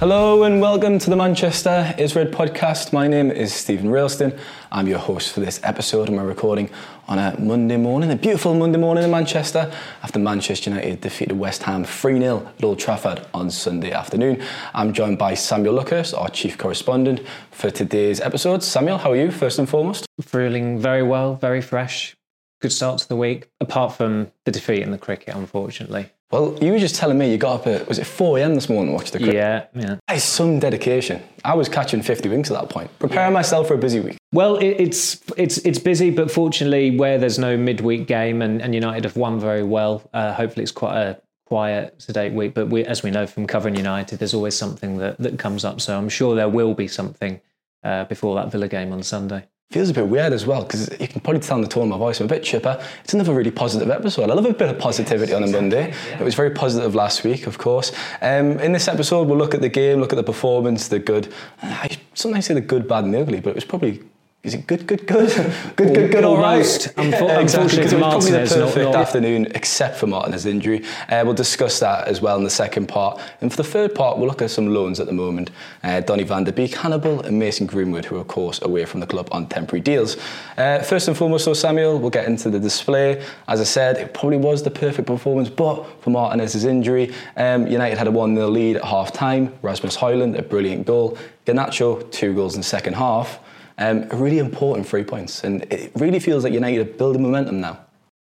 Hello and welcome to the Manchester is Red podcast. My name is Steven Railston. I'm your host for this episode, and we're recording on a Monday morning, a beautiful Monday morning in Manchester, after Manchester United defeated West Ham 3 0 at Old Trafford on Sunday afternoon. I'm joined by Samuel Luckhurst, our chief correspondent, for today's episode. Samuel, how are you, first and foremost? Feeling very well, very fresh. Good start to the week, apart from the defeat in the cricket, unfortunately. Well, you were just telling me you got up at, was it 4 a.m. this morning to watch the cricket? Yeah, yeah. That is some dedication. I was catching 50 winks at that point, preparing myself for a busy week. Well, it, it's it's it's busy, but fortunately, where there's no midweek game and, and United have won very well, uh, hopefully it's quite a quiet, sedate week. But we, as we know from covering United, there's always something that, that comes up. So I'm sure there will be something uh, before that Villa game on Sunday feels a bit weird as well because you can probably tell in the tone of my voice I'm a bit chipper. It's another really positive episode. I love a bit of positivity on a Monday. It was very positive last week, of course. Um, in this episode, we'll look at the game, look at the performance, the good. I sometimes say the good, bad, and the ugly, but it was probably is it good, good, good, good, good, good, all right? Unfor- exactly, because it was probably the perfect not, not, afternoon, except for Martinez's injury. Uh, we'll discuss that as well in the second part. And for the third part, we'll look at some loans at the moment. Uh, Donny van de Beek, Hannibal, and Mason Greenwood, who are, of course, away from the club on temporary deals. Uh, first and foremost, though, Samuel, we'll get into the display. As I said, it probably was the perfect performance, but for Martinez's injury, um, United had a 1 0 lead at half time. Rasmus Højlund, a brilliant goal. Garnacho, two goals in the second half. Um, really important three points, and it really feels like United are building momentum now.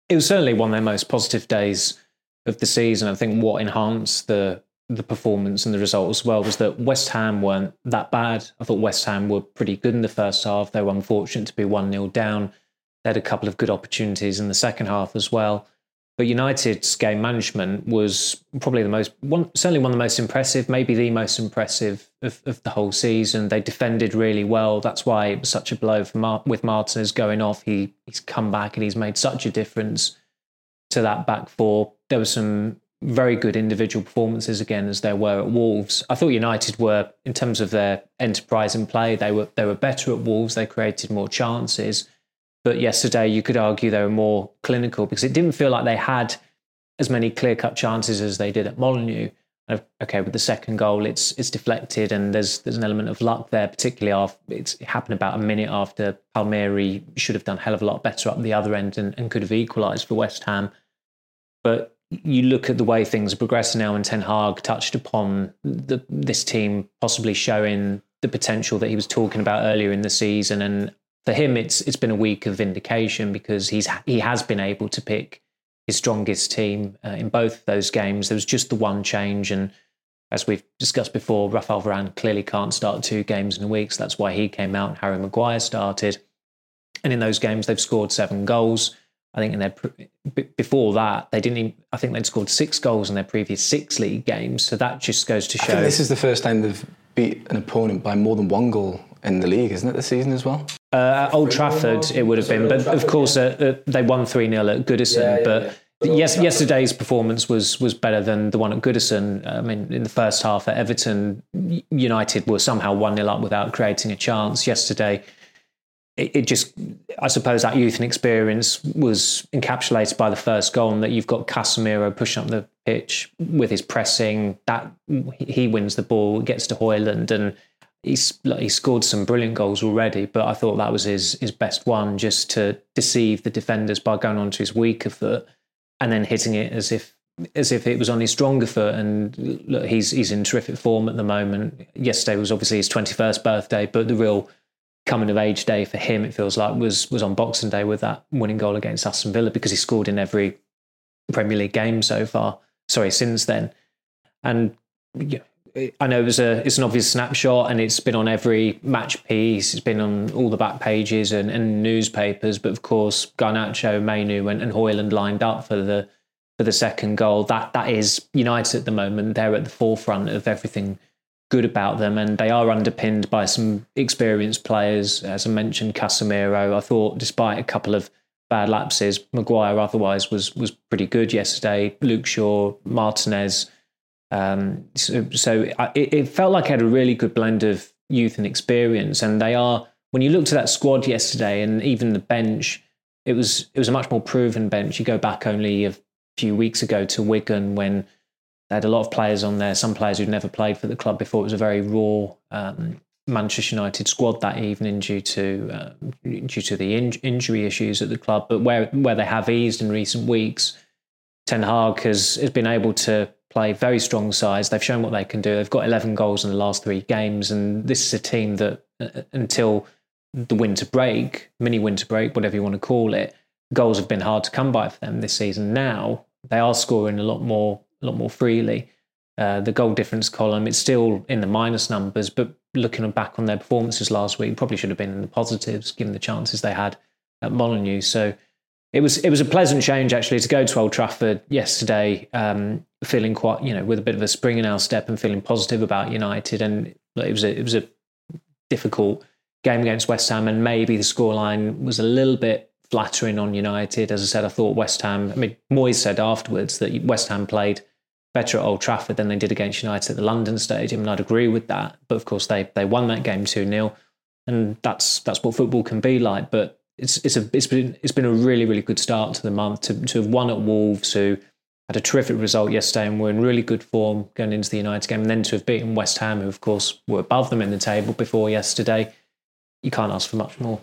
It was certainly one of their most positive days of the season. I think what enhanced the the performance and the result as well was that West Ham weren't that bad. I thought West Ham were pretty good in the first half. They were unfortunate to be 1 0 down. They had a couple of good opportunities in the second half as well. But United's game management was probably the most, one, certainly one of the most impressive, maybe the most impressive of, of, the whole season. They defended really well. That's why it was such a blow Mar- with Martinez going off. He he's come back and he's made such a difference to that back four. There were some very good individual performances again, as there were at Wolves. I thought United were, in terms of their enterprise and play, they were they were better at Wolves. They created more chances. But yesterday, you could argue they were more clinical because it didn't feel like they had as many clear cut chances as they did at Molineux. Okay, with the second goal, it's it's deflected, and there's there's an element of luck there, particularly after it happened about a minute after Palmieri should have done a hell of a lot better up the other end and, and could have equalised for West Ham. But you look at the way things are progressing now, and Ten Hag touched upon the, this team possibly showing the potential that he was talking about earlier in the season, and for him, it's it's been a week of vindication because he's he has been able to pick his strongest team uh, in both those games. There was just the one change, and as we've discussed before, Rafael Varane clearly can't start two games in a week, so that's why he came out and Harry Maguire started. And in those games, they've scored seven goals. I think in their before that they didn't. Even, I think they'd scored six goals in their previous six league games. So that just goes to show. this is the first time they've beat an opponent by more than one goal in the league, isn't it? This season as well. Uh, at Old Trafford, it would have been, but of course, uh, uh, they won three 0 at Goodison. Yeah, yeah, but yeah. yes, yesterday's performance was was better than the one at Goodison. I mean, in the first half at Everton, United were somehow one 0 up without creating a chance. Yesterday, it, it, just, I suppose, that youth and experience was encapsulated by the first goal, and that you've got Casemiro pushing up the pitch with his pressing. That he wins the ball, gets to Højlund, and he's he scored some brilliant goals already, but I thought that was his his best one, just to deceive the defenders by going onto his weaker foot and then hitting it as if as if it was on his stronger foot. And look, he's he's in terrific form at the moment. Yesterday was obviously his twenty first birthday, but the real coming of age day for him, it feels like was was on Boxing Day with that winning goal against Aston Villa because he scored in every Premier League game so far. Sorry, since then, and I know it was a it's an obvious snapshot and it's been on every match piece. It's been on all the back pages and, and newspapers. But of course, Garnacho, Mainoo, and, and Højlund lined up for the for the second goal. That that is United at the moment. They're at the forefront of everything good about them, and they are underpinned by some experienced players. As I mentioned, Casemiro. I thought, despite a couple of bad lapses, Maguire otherwise was was pretty good yesterday. Luke Shaw, Martinez. Um, so, so it, it, felt like I had a really good blend of youth and experience, and they are. When you looked at that squad yesterday, and even the bench, it was it was a much more proven bench. You go back only a few weeks ago to Wigan when They had a lot of players on there, some players who'd never played for the club before. It was a very raw um, Manchester United squad that evening due to uh, due to the in- injury issues at the club. But where where they have eased in recent weeks, Ten Hag has has been able to play very strong sides. They've shown what they can do. They've got 11 goals in the last three games, and this is a team that uh, until the winter break, mini winter break, whatever you want to call it, goals have been hard to come by for them this season. Now they are scoring a lot more, a lot more freely. Uh, the goal difference column it's still in the minus numbers, but looking back on their performances last week, probably should have been in the positives given the chances they had at Molineux. So it was it was a pleasant change actually to go to Old Trafford yesterday, um, feeling quite you know with a bit of a spring in our step and feeling positive about United. And it was a, it was a difficult game against West Ham, and maybe the scoreline was a little bit flattering on United. As I said, I thought West Ham. I mean, Moyes said afterwards that West Ham played better at Old Trafford than they did against United at the London Stadium, and I'd agree with that. But of course, they they won that game two 0 and that's that's what football can be like. But it's it's a it's been it's been a really really good start to the month to to have won at Wolves who had a terrific result yesterday and were in really good form going into the United game, and then to have beaten West Ham, who of course were above them in the table before yesterday you can't ask for much more.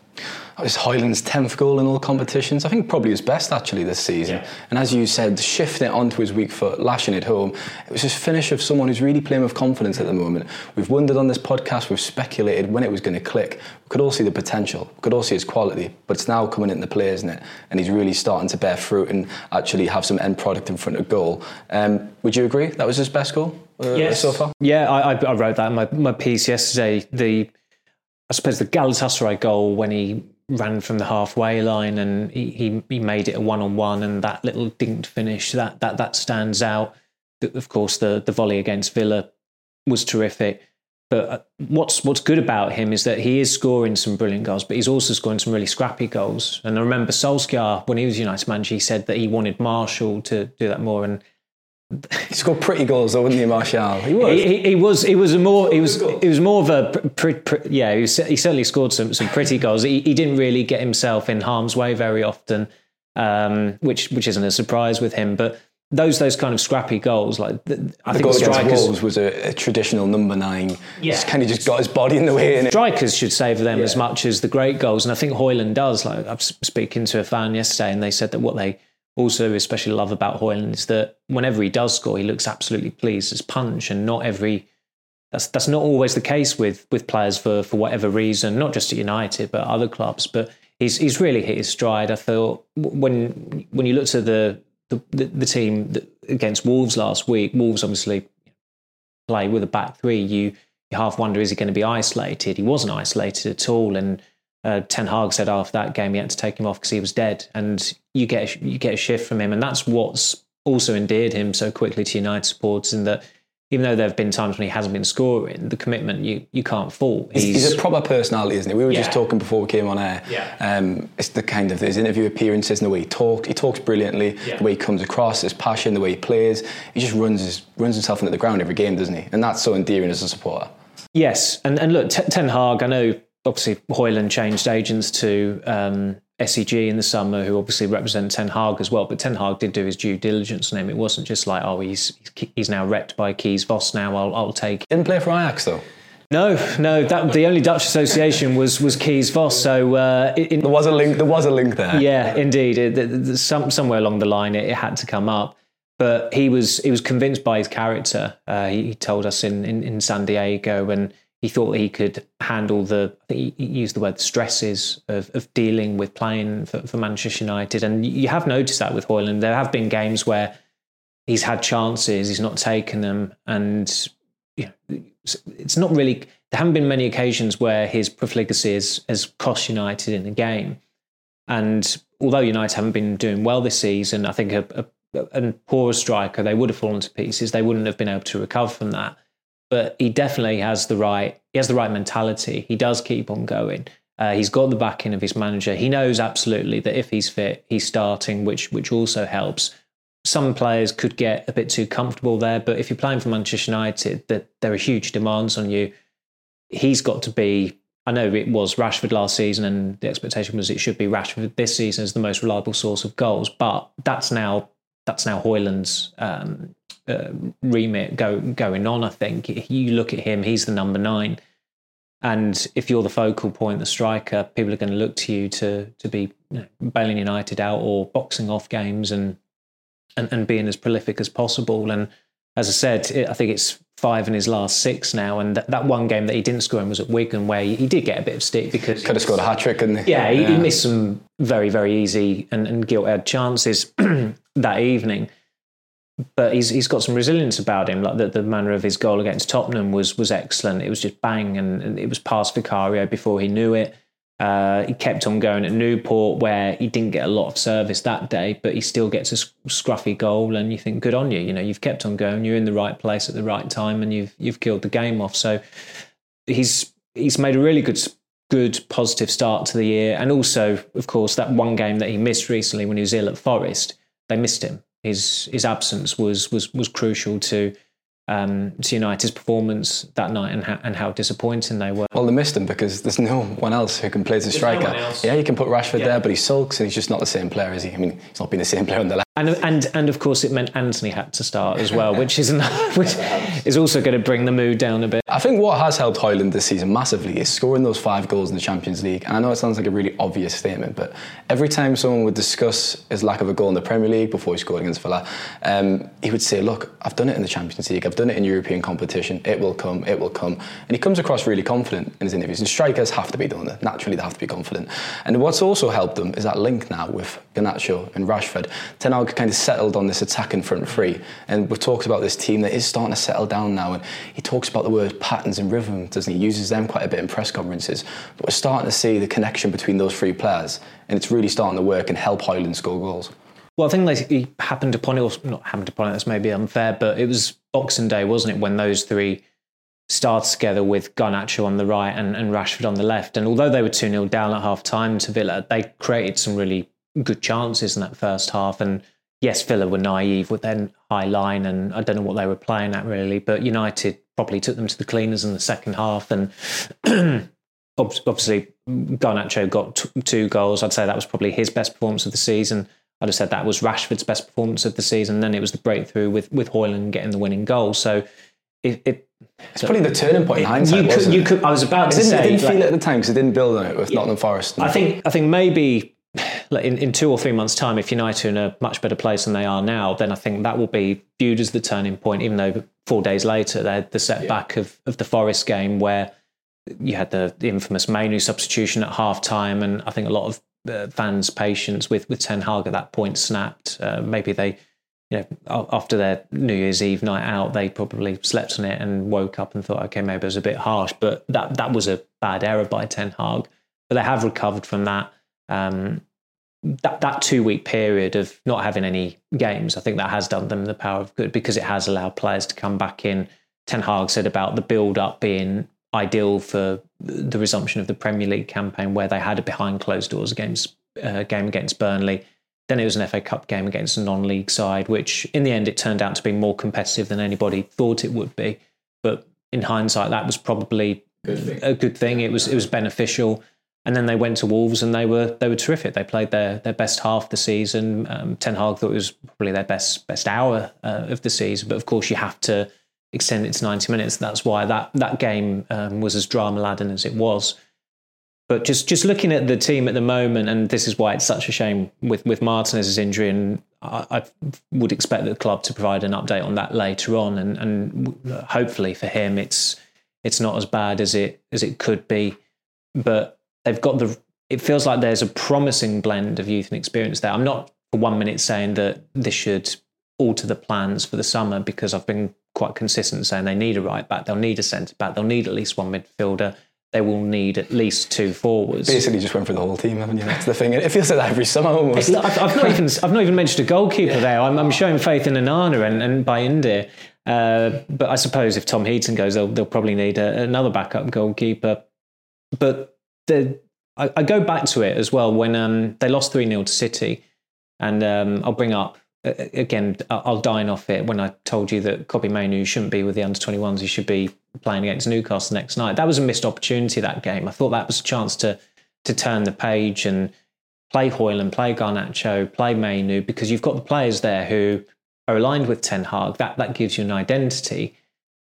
It's Højlund's 10th goal in all competitions. I think probably his best actually this season. Yeah. And as you said, shifting it onto his weak foot, lashing it home, it was his finish of someone who's really playing with confidence at the moment. We've wondered on this podcast, we've speculated when it was going to click. We could all see the potential, we could all see his quality, but it's now coming into play, isn't it? And he's really starting to bear fruit and actually have some end product in front of goal. Um, would you agree that was his best goal uh, yes. so far? Yeah, I, I wrote that in my, my piece yesterday. The I suppose the Galatasaray goal when he ran from the halfway line and he, he, he made it a one on one and that little dinked finish that that that stands out. Of course, the the volley against Villa was terrific. But uh, what's what's good about him is that he is scoring some brilliant goals, but he's also scoring some really scrappy goals. And I remember Solskjaer when he was United manager, he said that he wanted Martial to do that more. And he scored pretty goals, though, wouldn't he, Martial? He was. He, he, he was. He was a more. He was. He was more of a. yeah, he, was, he, certainly scored some some pretty goals. He, he, didn't really get himself in harm's way very often, um, which which isn't a surprise with him. But those those kind of scrappy goals, like I the think goal strikers Wolves was a, a, traditional number nine. Yeah, just kind of just got his body in the way. Strikers should savour them yeah. as much as the great goals, and I think Højlund does. Like I was speaking to a fan yesterday, and they said that what they also especially love about Højlund is that whenever he does score, he looks absolutely pleased as punch, and not every that's that's not always the case with with players for for whatever reason, not just at United but other clubs. But he's he's really hit his stride. I feel when when you look to the the, the, the team against Wolves last week, Wolves obviously play with a back three. You you half wonder is he going to be isolated? He wasn't isolated at all, and uh, Ten Hag said after that game he had to take him off because he was dead, and you get a, you get a shift from him, and that's what's also endeared him so quickly to United supporters. In that, even though there have been times when he hasn't been scoring, the commitment you you can't fault. He's, he's a proper personality, isn't he? We were yeah. just talking before we came on air. Yeah. Um, it's the kind of his interview appearances and the way he talks. He talks brilliantly. Yeah. The way he comes across, his passion, the way he plays. He just runs his runs himself into the ground every game, doesn't he? And that's so endearing as a supporter. Yes, and and look, Ten Hag. I know obviously Højlund changed agents to um, SEG in the summer, who obviously represent Ten Hag as well. But Ten Hag did do his due diligence on him. It wasn't just like, oh, he's he's now wrecked by Kees Vos. Now I'll I'll take. Didn't play for Ajax though. No, no. That the only Dutch association was was Kees Vos. So uh, in, there was a link. There was a link there. Yeah, indeed. It, it, some, somewhere along the line, it, it, had to come up. But he was he was convinced by his character. Uh, he, he, told us in, in, in San Diego and he thought he could handle the he used the word stresses of, of dealing with playing for, for, Manchester United. And you have noticed that with Højlund there have been games where he's had chances he's not taken them and you know, it's not really there haven't been many occasions where his profligacy has, has cost United in a game. And although United haven't been doing well this season I think a, a, a striker they would have fallen to pieces. They wouldn't have been able to recover from that but he definitely has the right he has the right mentality. He does keep on going. Uh, he's got the backing of his manager. He knows absolutely that if he's fit, he's starting, which which also helps. Some players could get a bit too comfortable there, but if you're playing for Manchester United, that there are huge demands on you. He's got to be. I know it was Rashford last season, and the expectation was it should be Rashford this season as the most reliable source of goals. But that's now that's now Højlund's um, uh, remit go, going on. I think if you look at him; he's the number nine, and if you're the focal point, the striker, people are going to look to you to to be you know, bailing United out or boxing off games and and, and being as prolific as possible. And as I said, it, I think it's five in his last six now. And that, that one game that he didn't score in was at Wigan, where he, he did get a bit of stick because could have scored a hat trick, he? Yeah, he, yeah. he missed some very very easy and, and guilt edged chances that evening. But he's he's got some resilience about him. Like the, the manner of his goal against Tottenham was was excellent. It was just bang, and, it was past Vicario before he knew it. Uh, he kept on going at Newport, where he didn't get a lot of service that day, but he still gets a scruffy goal, and you think, good on you. You know, you've kept on going. You're in the right place at the right time, and you've you've killed the game off. So he's he's made a really good good positive start to the year, and also, of course, that one game that he missed recently when he was ill at Forest, they missed him. His his absence was was was crucial to um, to United's performance that night and how, and how disappointing they were. Well, they missed him because there's no one else who can play as a striker. No yeah, you can put Rashford yeah. there, but he sulks and he's just not the same player, is he? I mean, he's not been the same player on the left. And, and and of course, it meant Antony had to start as well, which is which is also going to bring the mood down a bit. I think what has helped Højlund this season massively is scoring those five goals in the Champions League. And I know it sounds like a really obvious statement, but every time someone would discuss his lack of a goal in the Premier League before he scored against Villa, um, he would say, "Look, I've done it in the Champions League. I've done it in European competition. It will come. It will come." And he comes across really confident in his interviews. And strikers have to be done that. Naturally, they have to be confident. And what's also helped them is that link now with Garnacho and Rashford. Ten Hag kind of settled on this attacking front three, and we've talked about this team that is starting to settle down now. And he talks about the word patterns and rhythm, doesn't he? he? Uses them quite a bit in press conferences. But we're starting to see the connection between those three players, and it's really starting to work and help Højlund score goals. Well, I think like he happened upon it, or not happened upon it. That's maybe unfair, but it was Boxing Day, wasn't it, when those three started together with Garnacho on the right and, and Rashford on the left. And although they were 2 0 down at half time to Villa, they created some really good chances in that first half. And yes, Villa were naive with their high line, and I don't know what they were playing at really, but United probably took them to the cleaners in the second half. And obviously, Garnacho got t- two goals. I'd say that was probably his best performance of the season. I'd have said that was Rashford's best performance of the season. Then it was the breakthrough with with Højlund getting the winning goal. So it, it it's probably the turning point in hindsight. You could, you could, I was about to didn't, say. I didn't feel it at the time because it didn't build on it with yeah, Nottingham Forest. I think I think maybe in, in two or three months' time, if United are in a much better place than they are now, then I think that will be viewed as the turning point, even though four days later, they're the setback yeah. of, of the Forest game where you had the, the infamous Mainoo substitution at half time. And I think a lot of uh, fans' patience with, with Ten Hag at that point snapped. Uh, maybe they, you know, after their New Year's Eve night out, they probably slept on it and woke up and thought, okay, maybe it was a bit harsh. But that, that was a bad error by Ten Hag. But they have recovered from that um, that, that two week period of not having any games, I think that has done them the power of good because it has allowed players to come back in. Ten Hag said about the build up being ideal for the resumption of the Premier League campaign, where they had a behind closed doors against uh, game against Burnley. Then it was an FA Cup game against a non-league side, which in the end it turned out to be more competitive than anybody thought it would be. But in hindsight, that was probably good a good thing. It was it was beneficial and then they went to Wolves and they were they were terrific. They played their their best half the season. Um, Ten Hag thought it was probably their best best hour uh, of the season, but of course you have to extend it to ninety minutes. That's why that that game um, was as drama laden as it was. But just just looking at the team at the moment, and this is why it's such a shame with with Martinez's injury, and I, I would expect the club to provide an update on that later on, and and hopefully for him it's it's not as bad as it as it could be, but they've got the. It feels like there's a promising blend of youth and experience there. I'm not for one minute saying that this should alter the plans for the summer because I've been quite consistent saying they need a right back, they'll need a centre back, they'll need at least one midfielder, they will need at least two forwards. Basically, just went for the whole team, haven't you? That's the thing. It feels like that every summer almost. I've, I've, not even I've not even mentioned a goalkeeper there. I'm, I'm showing faith in Onana and, and Bayindir. Uh, but I suppose if Tom Heaton goes, they'll, they'll probably need a, another backup goalkeeper. But the I, I, go back to it as well when um, they lost 3 0 to City. And um, I'll bring up again, I'll dine off it when I told you that Kobbie Mainoo shouldn't be with the under 21s. He should be playing against Newcastle next night. That was a missed opportunity, that game. I thought that was a chance to, to turn the page and play Højlund, play Garnacho, play Mainoo, because you've got the players there who are aligned with Ten Hag, that that gives you an identity.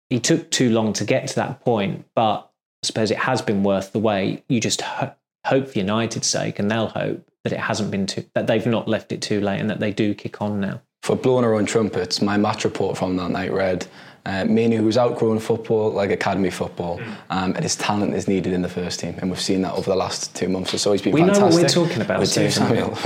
He took too long to get to that point, but suppose it has been worth the wait. You just ho- hope for United's sake, and they'll hope that it hasn't been too that they've not left it too late, and that they do kick on now. For blowing our own trumpets, my match report from that night read uh, Mainoo, who's outgrown football, like academy football, um, and his talent is needed in the first team. And we've seen that over the last two months or so. He's been We know fantastic. what we're talking about, With Dave Samuel.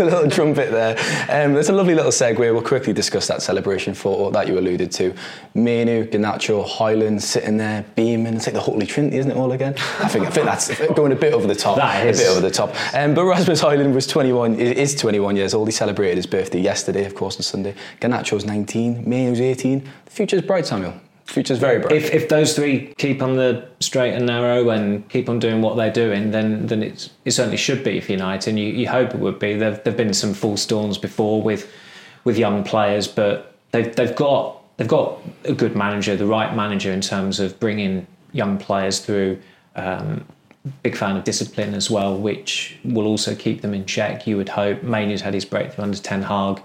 A little trumpet there. Um, there's a lovely little segue. We'll quickly discuss that celebration photo that you alluded to. Mainoo, Garnacho, Højlund sitting there, beaming. It's like the Holy Trinity, isn't it, all again? I think, I think that's going a bit over the top. That is. A bit over the top. Um, but Rasmus Højlund was 21, is 21 years old. He celebrated his birthday yesterday, of course, on Sunday. Garnacho's 19, Mainoo's 18. Future's bright, Samuel. Future's very bright. If, if those three keep on the straight and narrow and keep on doing what they're doing, then then it's, it certainly should be for United, and you, you hope it would be. There've there've been some false storms before with with young players, but they've they've got they've got a good manager, the right manager in terms of bringing young players through. Um, big fan of discipline as well, which will also keep them in check. You would hope. Mainoo's had his breakthrough under Ten Hag.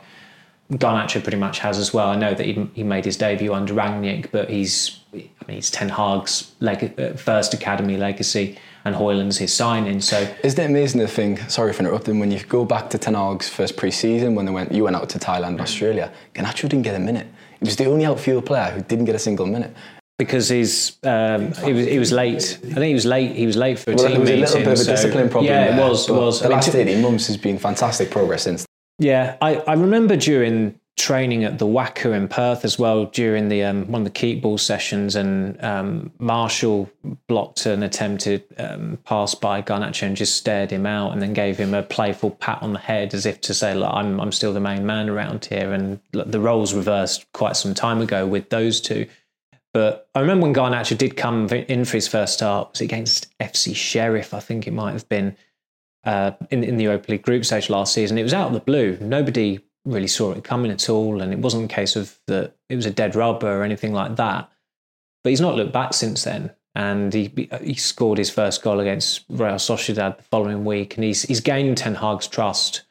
Garnacho pretty much has as well. I know that he, he made his debut under Rangnick, but he's I mean he's Ten Hag's leg, uh, first academy legacy, and Højlund's his signing. So Isn't it amazing to think, sorry for interrupting, when you go back to Ten Hag's first pre-season when they went, you went out to Thailand, Australia, Garnacho didn't get a minute. He was the only outfield player who didn't get a single minute. because he's um, he was he was late. I think he was late. He was late for a Well, team there was a meeting. little bit of a so- discipline problem Yeah, there, it was. It was. The I mean, last to- 18 months has been fantastic progress since. Yeah, I, I remember during training at the WACA in Perth as well, during the um, one of the keep ball sessions, and um, Martial blocked an attempted um, pass by Garnacho and just stared him out, and then gave him a playful pat on the head as if to say, "Look, I'm I'm still the main man around here." And look, the roles reversed quite some time ago with those two. But I remember when Garnacho did come in for his first start, was it against FC Sheriff, I think it might have been uh, in, in the Europa League group stage last season. It was out of the blue. Nobody really saw it coming at all. And it wasn't a case of that it was a dead rubber or anything like that. But he's not looked back since then. And he, he scored his first goal against Real Sociedad the following week. And he's, he's gained Ten Hag's trust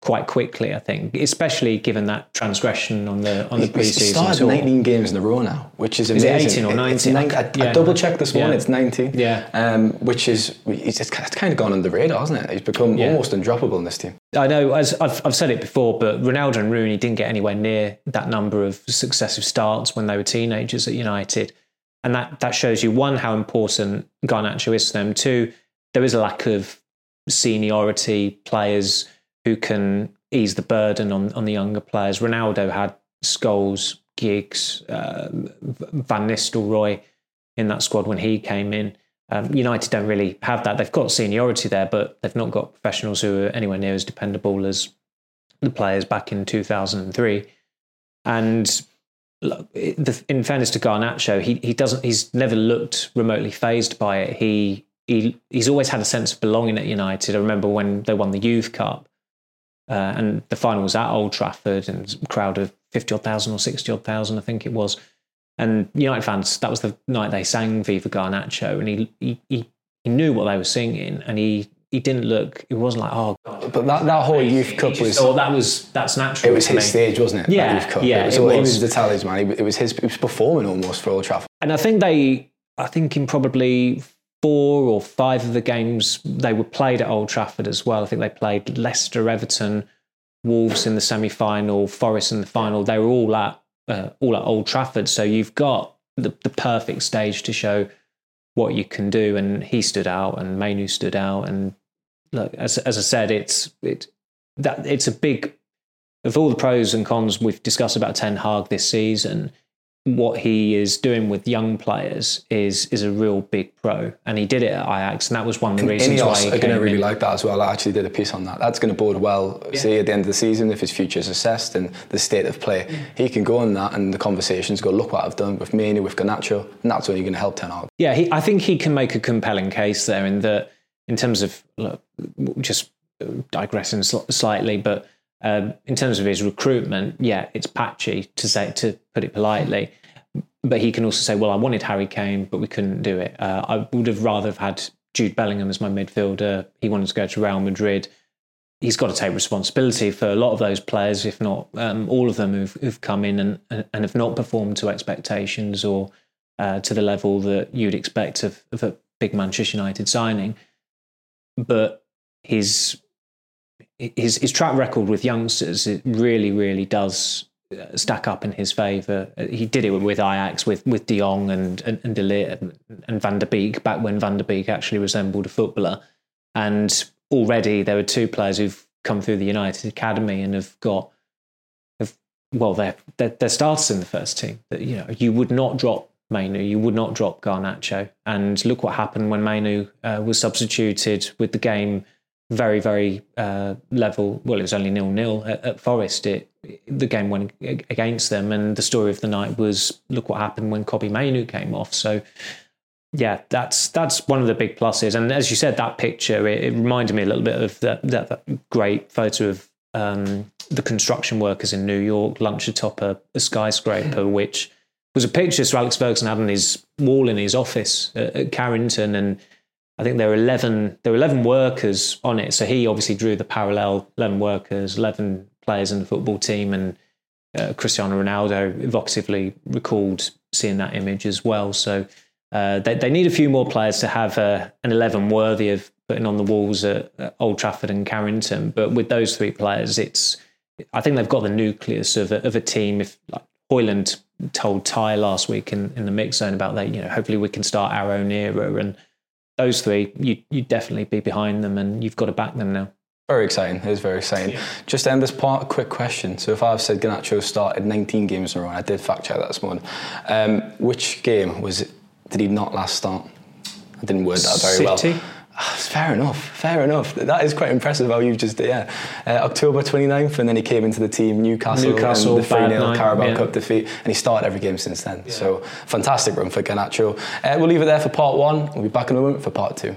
quite quickly, I think, especially given that transgression on the on the He's preseason started tour. 19 games in a row now, which is Is it amazing. 18 or 19? nine- I, I Yeah. double checked this morning, Yeah. it's 19. Yeah. Um, which is, it's, it's kind of gone under the radar, hasn't it? He's become Yeah. almost undroppable in this team. I know, as I've, I've said it before, but Ronaldo and Rooney didn't get anywhere near that number of successive starts when they were teenagers at United. And that, that shows you, one, how important Garnacho is to them. Two, there is a lack of seniority players who can ease the burden on, on the younger players. Ronaldo had Scholes, Giggs, uh, Van Nistelrooy in that squad when he came in. Um, United don't really have that. They've got seniority there, but they've not got professionals who are anywhere near as dependable as the players back in 2003. And in fairness to Garnacho, he he doesn't. He's never looked remotely phased by it. He he he's always had a sense of belonging at United. I remember when they won the Youth Cup, uh, and the final was at Old Trafford, and crowd of fifty odd thousand or sixty odd thousand, I think it was. And United fans, that was the night they sang Viva Garnacho, and he he he, he knew what they were singing, and he he didn't look. It wasn't like oh, God. But that, that whole youth cup just was. Oh, that was that's natural. It was his me. stage, wasn't it? Yeah, youth cup. yeah, It was, it all- he was. was the talisman. It was his. He was performing almost for Old Trafford. And I think they, I think in probably four or five of the games they were played at Old Trafford as well. I think they played Leicester, Everton, Wolves in the semi-final, Forest in the final. They were all at uh, all at Old Trafford. So you've got the, the perfect stage to show what you can do. And he stood out, and Mainoo stood out. And look, as as I said, it's it that it's a big of all the pros and cons we've discussed about Ten Hag this season what he is doing with young players is is a real big pro, and he did it at Ajax, and that was one of the reasons why Ineos he are going to really in. like that as well. I actually did a piece on that. That's going to bode well. See at the end of the season if his future is assessed and the state of play, he can go on that and the conversations go. Look what I've done with Mainoo, with Garnacho, and that's only going to help Ten Hag. Yeah, he, I think he can make a compelling case there in that, in terms of look, just digressing sl- slightly, but um, in terms of his recruitment, yeah, it's patchy to say to put it politely. But he can also say, well, I wanted Harry Kane, but we couldn't do it. Uh, I would have rather have had Jude Bellingham as my midfielder. He wanted to go to Real Madrid. he's got to take responsibility for a lot of those players, if not um, all of them who've, who've come in and, and have not performed to expectations or uh, to the level that you'd expect of, of a big Manchester United signing. But his his his track record with youngsters it really really does uh, stack up in his favour. He did it with Ajax, with with De Jong and and, and De Ligt and, and Van de Beek back when Van de Beek actually resembled a footballer. And already there are two players who've come through the United academy and have got have well they're they're, they're starters in the first team. You know you would not drop Mainoo, you would not drop Garnacho. And look what happened when Mainoo uh, was substituted with the game very, very uh, level. Well, it was only nil nil at, at, Forest. It the game went against them, and the story of the night was look what happened when Kobbie Mainoo came off. So. Yeah, that's that's one of the big pluses, and as you said, that picture it, it reminded me a little bit of that, that, that great photo of um, the construction workers in New York lunch atop a, a skyscraper, which was a picture Sir Alex Ferguson had on his wall in his office at, at Carrington, and I think there were eleven there were eleven workers on it. So he obviously drew the parallel eleven workers, eleven players in the football team, and uh, Cristiano Ronaldo evocatively recalled seeing that image as well. So uh, they, they need a few more players to have uh, an eleven worthy of putting on the walls at, at Old Trafford and Carrington. But with those three players, it's I think they've got the nucleus of a, of a team. If like, Højlund told Ty last week in, in the mix zone about that, you know, hopefully we can start our own era. And those three, you you definitely be behind them, and you've got to back them now. Very exciting. It is very exciting. Yeah. Just to end this part, a quick question. So if I've said Garnacho started 19 games in a row, I did fact check that this morning. Um, which game was it? Did he not last start? I didn't word that very City? well. Fair enough, fair enough. That is quite impressive how you've just, yeah. Uh, October 29th, and then he came into the team, Newcastle, Newcastle and the 3 0 Carabao yeah. Cup defeat, and he started every game since then. Yeah. So, fantastic run for Garnacho. Uh, we'll leave it there for part one. We'll be back in a moment for part two.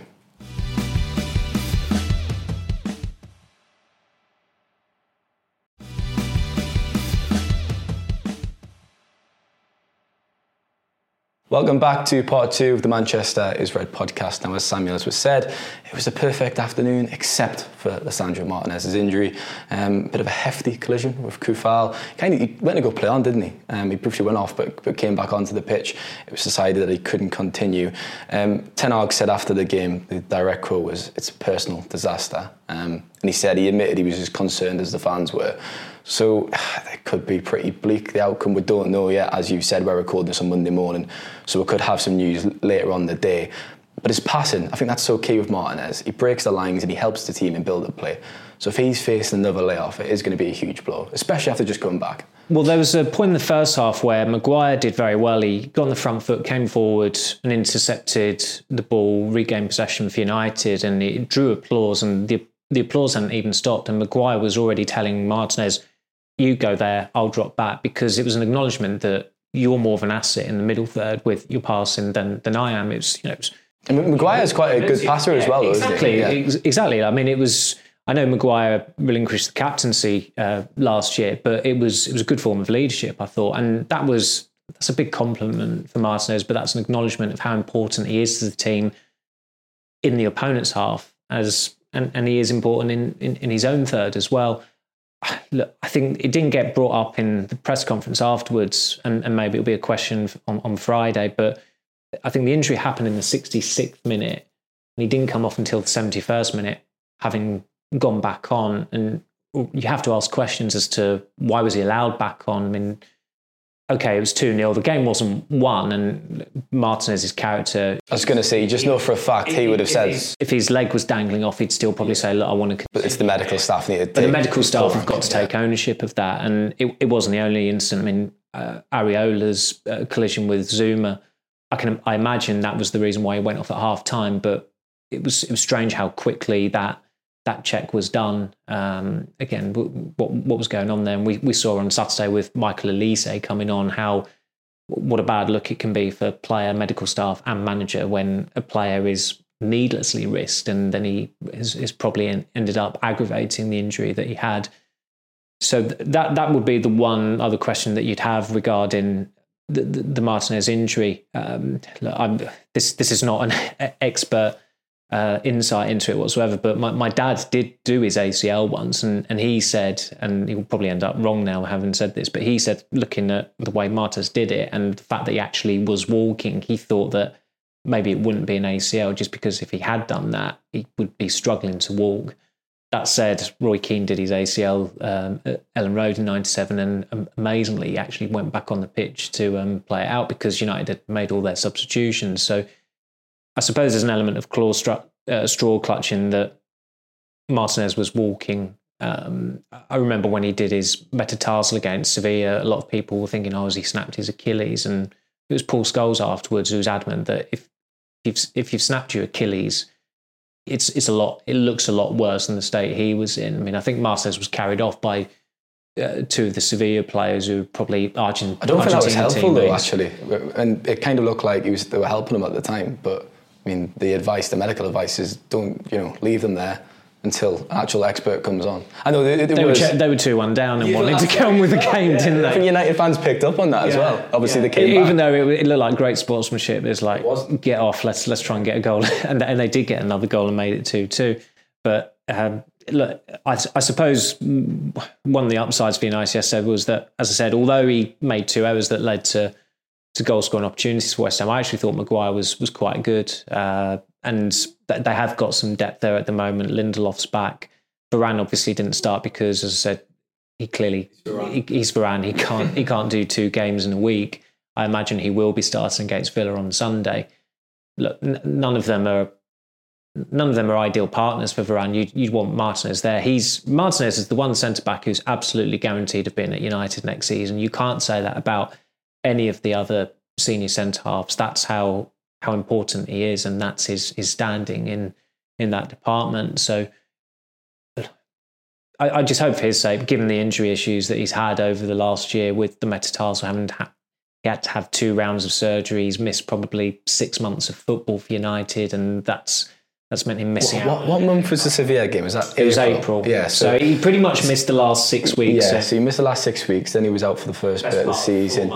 Welcome back to part two of the Manchester is Red podcast. Now, as Samuel has said, it was a perfect afternoon except for Lisandro Martinez's injury. Um, bit of a hefty collision with Coufal. Kind of, he went to go play on, didn't he? Um, he briefly went off, but, but came back onto the pitch. It was decided that he couldn't continue. Um, Ten said after the game, the direct quote was, "It's a personal disaster," um, and he said he admitted he was as concerned as the fans were. So it could be pretty bleak, the outcome. We don't know yet. As you said, we're recording this on Monday morning, so we could have some news later on the day. But his passing, I think that's so key with Martinez. He breaks the lines and he helps the team in build-up play. So if he's facing another layoff, it is going to be a huge blow, especially after just coming back. Well, there was a point in the first half where Maguire did very well. He got on the front foot, came forward and intercepted the ball, regained possession for United, and it drew applause. And the the applause hadn't even stopped. And Maguire was already telling Martinez, you go there, I'll drop back, because it was an acknowledgement that you're more of an asset in the middle third with your passing than than I am. It's you know. And Maguire's quite a good passer as well, exactly, yeah. exactly. I mean, it was. I know Maguire relinquished the captaincy uh, last year, but it was it was a good form of leadership, I thought, and that was that's a big compliment for Martinez. But that's an acknowledgement of how important he is to the team in the opponent's half, as and, and he is important in, in, in his own third as well look, I think it didn't get brought up in the press conference afterwards, and, and maybe it'll be a question on, on Friday. But I think the injury happened in the 66th minute, and he didn't come off until the 71st minute, having gone back on. And you have to ask questions as to why was he allowed back on. I mean, okay, it was 2 0. The game wasn't won, and Martinez's character. I was going to say, you just know for a fact he would have said. If his leg was dangling off, he'd still probably say, Look, I want to. But it's the medical staff needed. But the medical staff have got to take ownership of that. And it, it wasn't the only incident. I mean, uh, Areola's uh, collision with Zouma, I can I imagine that was the reason why he went off at half time. But it was, it was strange how quickly that that check was done. Um, again, what what was going on there? And we we saw on Saturday with Michael Olise coming on how what a bad look it can be for player, medical staff, and manager when a player is needlessly risked, and then he is, is probably ended up aggravating the injury that he had. So that that would be the one other question that you'd have regarding the, the, the Martinez injury. Um, look, this this is not an expert uh, insight into it whatsoever. But my, my dad did do his ACL once, and, and he said, and he'll probably end up wrong now having said this, but he said, looking at the way Martins did it and the fact that he actually was walking, he thought that maybe it wouldn't be an ACL just because if he had done that, he would be struggling to walk. That said, Roy Keane did his ACL um, at Elland Road in '97, and um, amazingly, actually went back on the pitch to um, play it out because United had made all their substitutions. So, I suppose there's an element of claw stru- uh, straw clutching that Martinez was walking. Um, I remember when he did his metatarsal against Sevilla, a lot of people were thinking, "Oh, has he snapped his Achilles?" And it was Paul Scholes afterwards who was adamant that if if you've, if you've snapped your Achilles, it's it's a lot. It looks a lot worse than the state he was in. I mean, I think Martinez was carried off by uh, two of the Sevilla players who probably Argent. I don't think that was Argentina helpful though, actually, and it kind of looked like he was, they were helping him at the time. But I mean, the advice, the medical advice is don't you know leave them there until an actual expert comes on. I know it, it They were, was. che- they were two one down and Yeah, wanted to that's get on with the game, didn't I think they? United fans picked up on that as well. Obviously, they came Even back. though it, it looked like great sportsmanship, it's like was. get off. Let's let's try and get a goal, and and they did get another goal and made it two two. But um, look, I, I suppose one of the upsides for United yesterday was that, as I said, although he made two errors that led to to goal scoring opportunities for West Ham, I actually thought Maguire was was quite good, uh, and th- they have got some depth there at the moment. Lindelof's back. Varane obviously didn't start because, as I said, he clearly he, he's Varane. He can't he can't do two games in a week. I imagine he will be starting against Villa on Sunday. Look, n- none of them are none of them are ideal partners for Varane. You'd, you'd want Martinez there. He's Martinez is the one centre back who's absolutely guaranteed of being at United next season. You can't say that about any of the other senior centre halves. That's how how important he is, and that's his his standing in in that department. So. I, I just hope for his sake, given the injury issues that he's had over the last year with the metatarsal, having ha- he had to have two rounds of surgery. He's missed probably six months of football for United, and that's that's meant him missing out. What, what month was the Sevilla game? Was that It was April. Yeah, So, so, he pretty much missed the last six weeks. yeah, so- so he missed the last six weeks. Then he was out for the first bit of the season.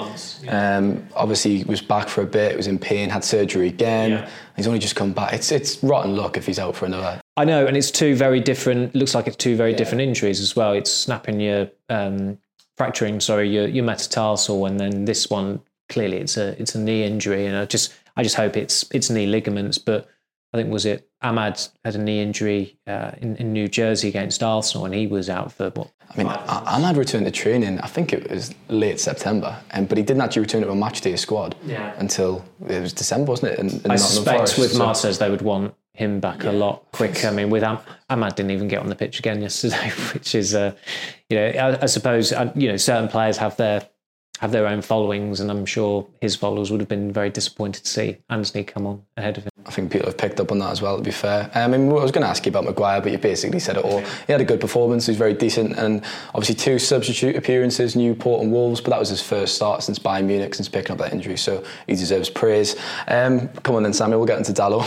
Um, obviously, he was back for a bit. He was in pain. Had surgery again. Yeah. He's only just come back. It's it's rotten luck if he's out for another. I know, and it's two very different. Looks like it's two very different injuries as well. It's snapping your, um, fracturing, sorry, your your metatarsal, and then this one clearly it's a it's a knee injury, and I just I just hope it's it's knee ligaments. But I think was it Amad had a knee injury uh, in, in New Jersey against Arsenal, and he was out for what I mean, I- Amad returned to training. I think it was late September, and but he didn't actually return to a match day squad Yeah. until it was December, wasn't it? In, in I Nottingham suspect Forest. with So- Martinez they would want him back a lot quicker. I mean, with Am- Amad didn't even get on the pitch again yesterday, which is, uh, you know, I, I suppose uh, you know certain players have their have their own followings, and I'm sure his followers would have been very disappointed to see Antony come on ahead of him. I think people have picked up on that as well, to be fair. Um, I mean, I was going to ask you about Maguire, but you basically said it all. He had a good performance, he was very decent, and obviously two substitute appearances, Newport and Wolves, but that was his first start since Bayern Munich, since picking up that injury, so he deserves praise. Um, come on then, Samuel, we'll get into Dalot.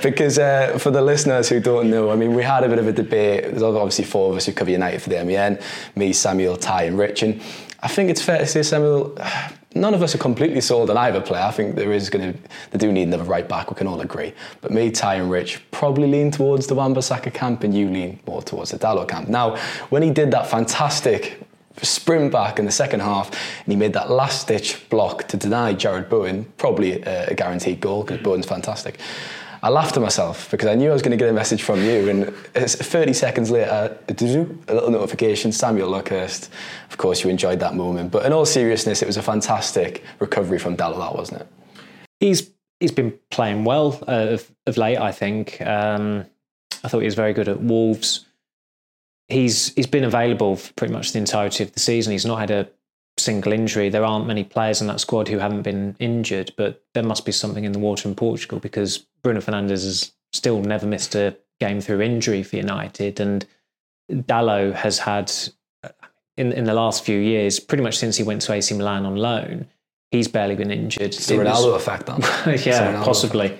because uh, for the listeners who don't know, I mean, we had a bit of a debate. There's obviously four of us who cover United for the MEN me, Samuel, Ty, and Rich. And I think it's fair to say, Samuel, none of us are completely sold on either player. I think there is going to, they do need another right back, we can all agree. But me, Ty, and Rich probably lean towards the Wan-Bissaka camp, and you lean more towards the Dalot camp. Now, when he did that fantastic sprint back in the second half, and he made that last ditch block to deny Jarrod Bowen, probably a, a guaranteed goal because Bowen's fantastic. I laughed to myself because I knew I was going to get a message from you, and 30 seconds later, a little notification, Samuel Luckhurst. Of course, you enjoyed that moment, but in all seriousness, it was a fantastic recovery from Dalot, wasn't it? He's he's been playing well uh, of, of late. I think. Um, I thought he was very good at Wolves. He's he's been available for pretty much the entirety of the season. He's not had a single injury. There aren't many players in that squad who haven't been injured, but there must be something in the water in Portugal because Bruno Fernandes has still never missed a game through injury for United, and Dalot has had in in the last few years, pretty much since he went to AC Milan on loan, he's barely been injured. It's the It was- effect, that. It's the yeah, possibly.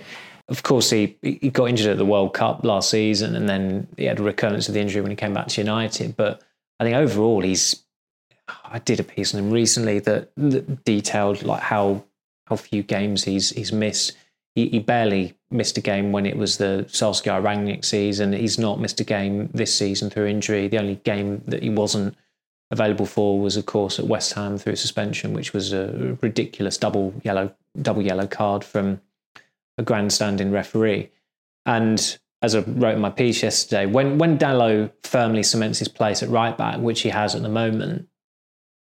Of course, he he got injured at the World Cup last season, and then he had a recurrence of the injury when he came back to United. But I think overall, he's. I did a piece on him recently that, that detailed like how how few games he's he's missed he, he barely missed a game when it was the Solskjaer Rangnick season. He's not missed a game this season through injury. The only game that he wasn't available for was, of course, at West Ham through suspension, which was a ridiculous double yellow double yellow card from a grandstanding referee. And as I wrote in my piece yesterday, when when Dalot firmly cements his place at right back, which he has at the moment,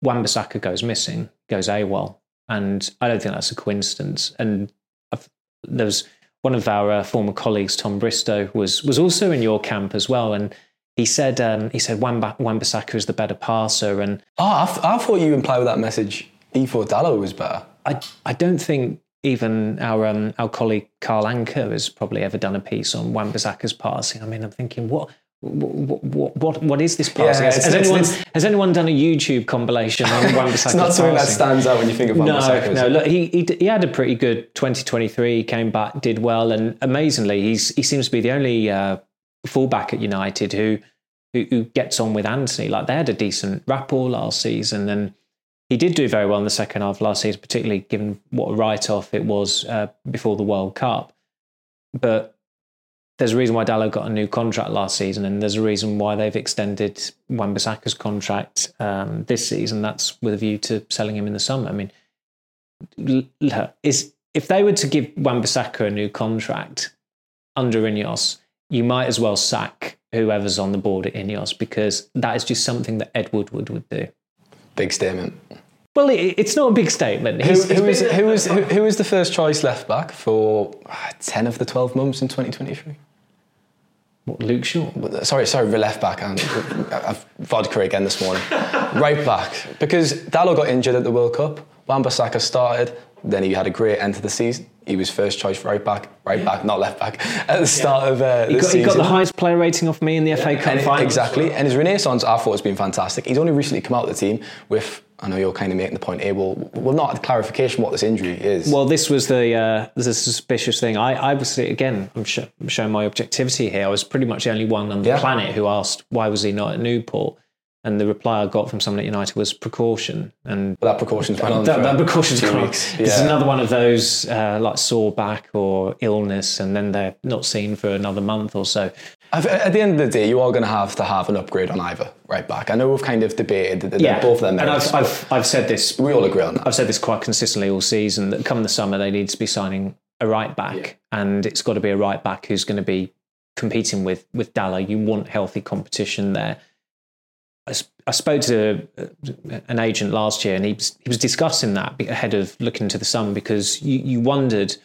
Wan-Bissaka goes missing, goes AWOL, and I don't think that's a coincidence. And I've, there was one of our uh, former colleagues, Tom Bristow, was was also in your camp as well, and he said um, he said Wan-Bissaka is the better passer, and oh, I, th- I thought you implied with that message he thought Dalot was better. I I don't think even our um, our colleague Carl Anker has probably ever done a piece on Wan-Bissaka's passing. I mean, I'm thinking what. What, what, what, what is this passing? Yeah, has, has anyone, has anyone done a YouTube compilation on Wan-Bissaka's It's not something that stands out when you think of No, Wan-Bissaka. is no. Look, he, he he had a pretty good 2023. He came back, did well, and amazingly, he's he seems to be the only uh, fullback at United who, who who gets on with Antony. Like they had a decent rapport last season, and he did do very well in the second half last season, particularly given what a write off it was uh, before the World Cup. But there's a reason why Dalot got a new contract last season, and there's a reason why they've extended Wan-Bissaka's contract um, this season. That's with a view to selling him in the summer. I mean, is if they were to give Wan-Bissaka a new contract under Ineos, you might as well sack whoever's on the board at Ineos because that is just something that Ed Woodward would do. Big statement. Well, it, it's not a big statement. Who, He's- he's who, is, been- who, is, who, who was the first choice left back for ah, 10 of the 12 months in 2023? What, Luke Shaw? Sorry, sorry, left back. And I've vodka again this morning. right back. Because Dalot got injured at the World Cup. Wan-Bissaka started. Then he had a great end to the season. He was first choice right back, right back, not left back, at the start of uh, He the got, he got the highest player rating off me in the FA Cup And final. exactly. And his renaissance, I thought, has been fantastic. He's only recently come out of the team with, I know you're kind of making the point, Abel, well, not a clarification what this injury is. Well, this was the uh, the suspicious thing. I, I was again. I'm, sh- I'm showing my objectivity here. I was pretty much the only one on the Yeah. planet who asked why was he not at Newport, and the reply I got from someone at United was precaution. And that precaution's went on that, that precaution's gone. It's another one of those uh, like sore back or illness, and then they're not seen for another month or so. At the end of the day, you are going to have to have an upgrade on either right back. I know we've kind of debated that Yeah, both of them and I've, I've I've said this we all agree on that. I've said this quite consistently all season that come the summer they need to be signing a right back, and it's got to be a right back who's going to be competing with with Dalot. You want healthy competition there. I spoke to uh, an agent last year, and he was, he was discussing that ahead of looking to the summer because you, you wondered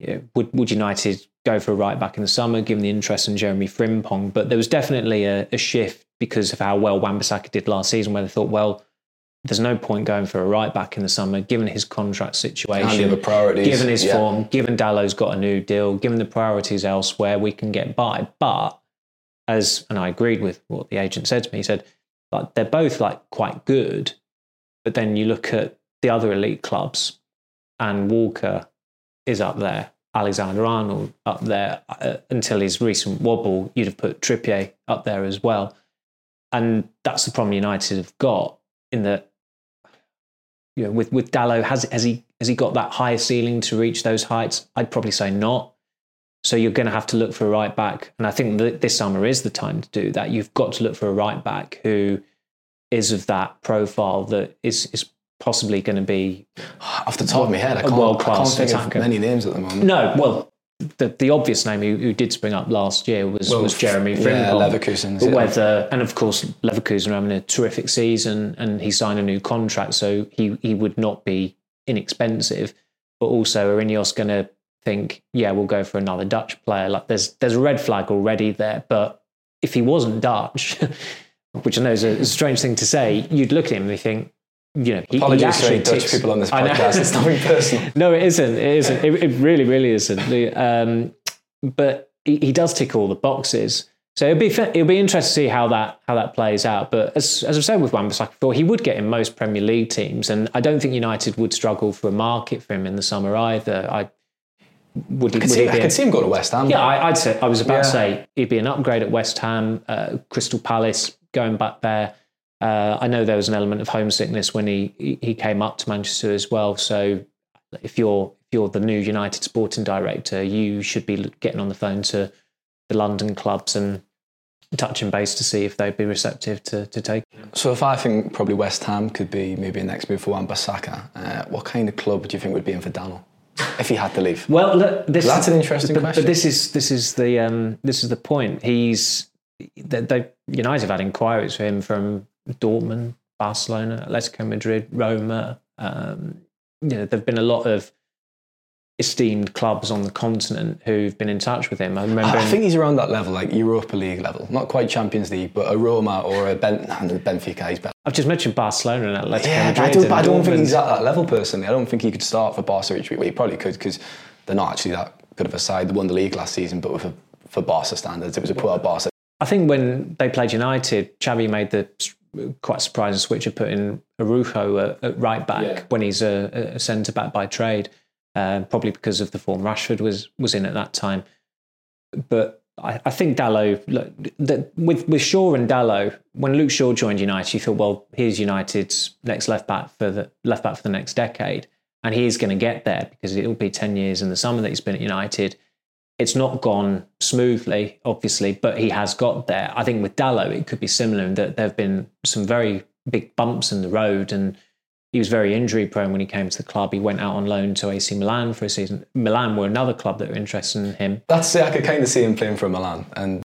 you know, would would United go for a right back in the summer, given the interest in Jeremy Frimpong? But there was definitely a, a shift because of how well Wan-Bissaka did last season, where they thought, well, there's no point going for a right back in the summer, given his contract situation, priorities. given his yeah. form, given Dalot's got a new deal, given the priorities elsewhere, we can get by. But as and I agreed with what the agent said to me, he said, like they're both like quite good, but then you look at the other elite clubs, and Walker is up there, Alexander Arnold up there. Uh, until his recent wobble, you'd have put Trippier up there as well, and that's the problem United have got in that. You know, with with Dalot, has has he has he got that higher ceiling to reach those heights? I'd probably say not. So you're going to have to look for a right back, and I think that this summer is the time to do that. You've got to look for a right back who is of that profile that is is possibly going to be Off the top of my head, I A can't, can't think attacker. of many names at the moment. no. Well, the the obvious name who, who did spring up last year was Well, was Jeremy yeah, Frimpong. Yeah. whether and of course Leverkusen are having a terrific season, and he signed a new contract, so he he would not be inexpensive. But also, are Ineos going to think, yeah, we'll go for another Dutch player? Like there's there's a red flag already there. But if he wasn't Dutch, which I know is a, is a strange thing to say, you'd look at him and you think, you know, he, he Apologies to actually any Dutch ticks- people on this podcast. It's nothing personal. no, it isn't. It isn't. It, it really, really isn't. The, Um, but he, he does tick all the boxes. So it'll be it'll be interesting to see how that how that plays out. But as as I've said with Wan-Bissaka before, he would get in most Premier League teams, and I don't think United would struggle for a market for him in the summer either. I would he, I could, would see, I could see him go to West Ham. yeah, I, I'd say I was about Yeah. to say he'd be an upgrade at West Ham, uh, Crystal Palace, going back there. Uh, I know there was an element of homesickness when he he- came up to Manchester as well. So if you're if you're the new United sporting director, you should be getting on the phone to the London clubs and touching base to see if they'd be receptive to, to take him. So if I think probably West Ham could be maybe a next move for Wan-Bissaka, uh, what kind of club do you think would be in for Daniel? If he had to leave, well, look, this, that's an interesting but, question. But this is this is the um, this is the point. He's they, they United have had inquiries for him from Dortmund, Barcelona, Atletico Madrid, Roma. Um, you know, there've been a lot of esteemed clubs on the continent who've been in touch with him. I remember. I think he's around that level, like Europa League level, not quite Champions League, but a Roma or a ben, Benfica. He's better. I've just mentioned Barcelona and Atletico Yeah, Madrid. I don't, I don't think he's at that level personally. I don't think he could start for Barca each week. Well, he probably could because they're not actually that good of a side. They won the league last season, but with a, for Barca standards, it was a poor Barca. I think when they played United, Xavi made the quite surprising switch of putting Araujo at, at right back Yeah. when he's a, a centre back by trade, uh, probably because of the form Rashford was was in at that time. But I, I think Dalot, look, the, with with Shaw and Dalot, when Luke Shaw joined United, you thought, well, here's United's next left back for the left back for the next decade, and he's going to get there because it'll be ten years in the summer that he's been at United it's not gone smoothly, obviously, but he has got there. I think with Dalot, it could be similar in that there have been some very big bumps in the road, and he was very injury prone when he came to the club. He went out on loan to AC Milan for a season. Milan were another club that were interested in him. That's it. I could kind of see him playing for Milan, and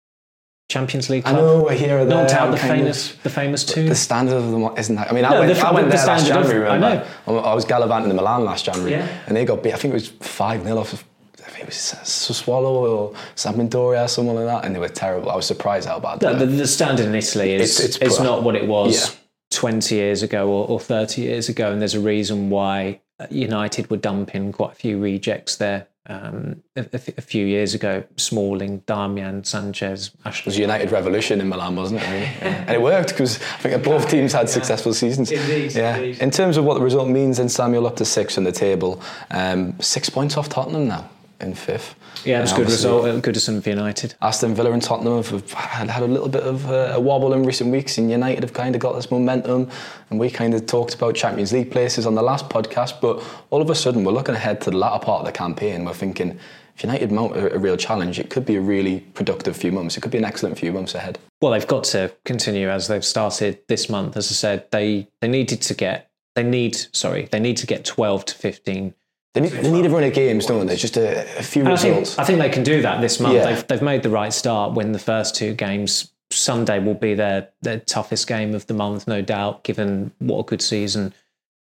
Champions League I know we're here or there. Knocked out the kind of- famous, the famous two. The standard of them isn't that. I mean, I No, went, the- I went the there last standard of- January. I Remember? I, was gallivanting in Milan last January, Yeah. and they got beat. I think it was five 0 off. I think it was Sassuolo or Sampdoria, someone like that, and they were terrible. I was surprised how bad. No, the, the standard in Italy is It's- it's, it's not what it was Yeah. 20 years ago or, or 30 years ago. And there's a reason why United were dumping quite a few rejects there um, a, a- a few years ago. Smalling, Darmian, Sanchez, It was United revolution in Milan, wasn't it? Really? Yeah. And it worked because I think both teams had successful seasons. Indeed, yeah. indeed. In terms of what the result means, then Samuel up to six on the table, um, six points off Tottenham now in fifth. Yeah, it was a good result at Goodison for United. Aston Villa and Tottenham have had, had a little bit of uh, a wobble in recent weeks, and United have kind of got this momentum. And we kind of talked about Champions League places on the last podcast, but all of a sudden we're looking ahead to the latter part of the campaign. We're thinking if United mount a, a real challenge, it could be a really productive few months. It could be an excellent few months ahead. Well, they've got to continue as they've started this month. As I said, they, they needed to get, they need, sorry, they need to get 12 to 15 They need, they need a run of games, don't they? Just a, a few And I think, results. I think they can do that this month. Yeah. They've, they've made the right start, win the first two games. Sunday will be their, their toughest game of the month, no doubt, given what a good season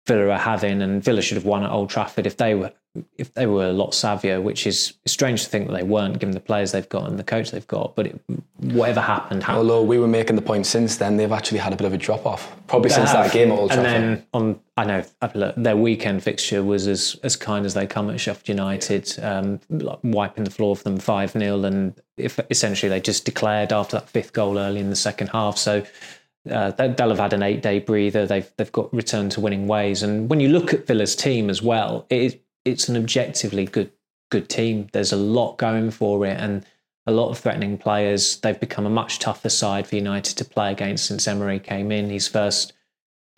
Villa are having. And Villa should have won at Old Trafford if they were if they were a lot savvier, which is strange to think that they weren't, given the players they've got and the coach they've got. But it, whatever happened, happened. Although we were making the point since then, they've actually had a bit of a drop off. Probably since that game at Old and Trafford. then on, I know I've their weekend fixture was as as kind as they come at Sheffield United, um, like wiping the floor for them five 0 and if, essentially they just declared after that fifth goal early in the second half. So. Uh, they- they'll have had an eight-day breather. They've they've got returned to winning ways, and when you look at Villa's team as well, it it's an objectively good good team. There's a lot going for it, and a lot of threatening players. They've become a much tougher side for United to play against since Emery came in. His first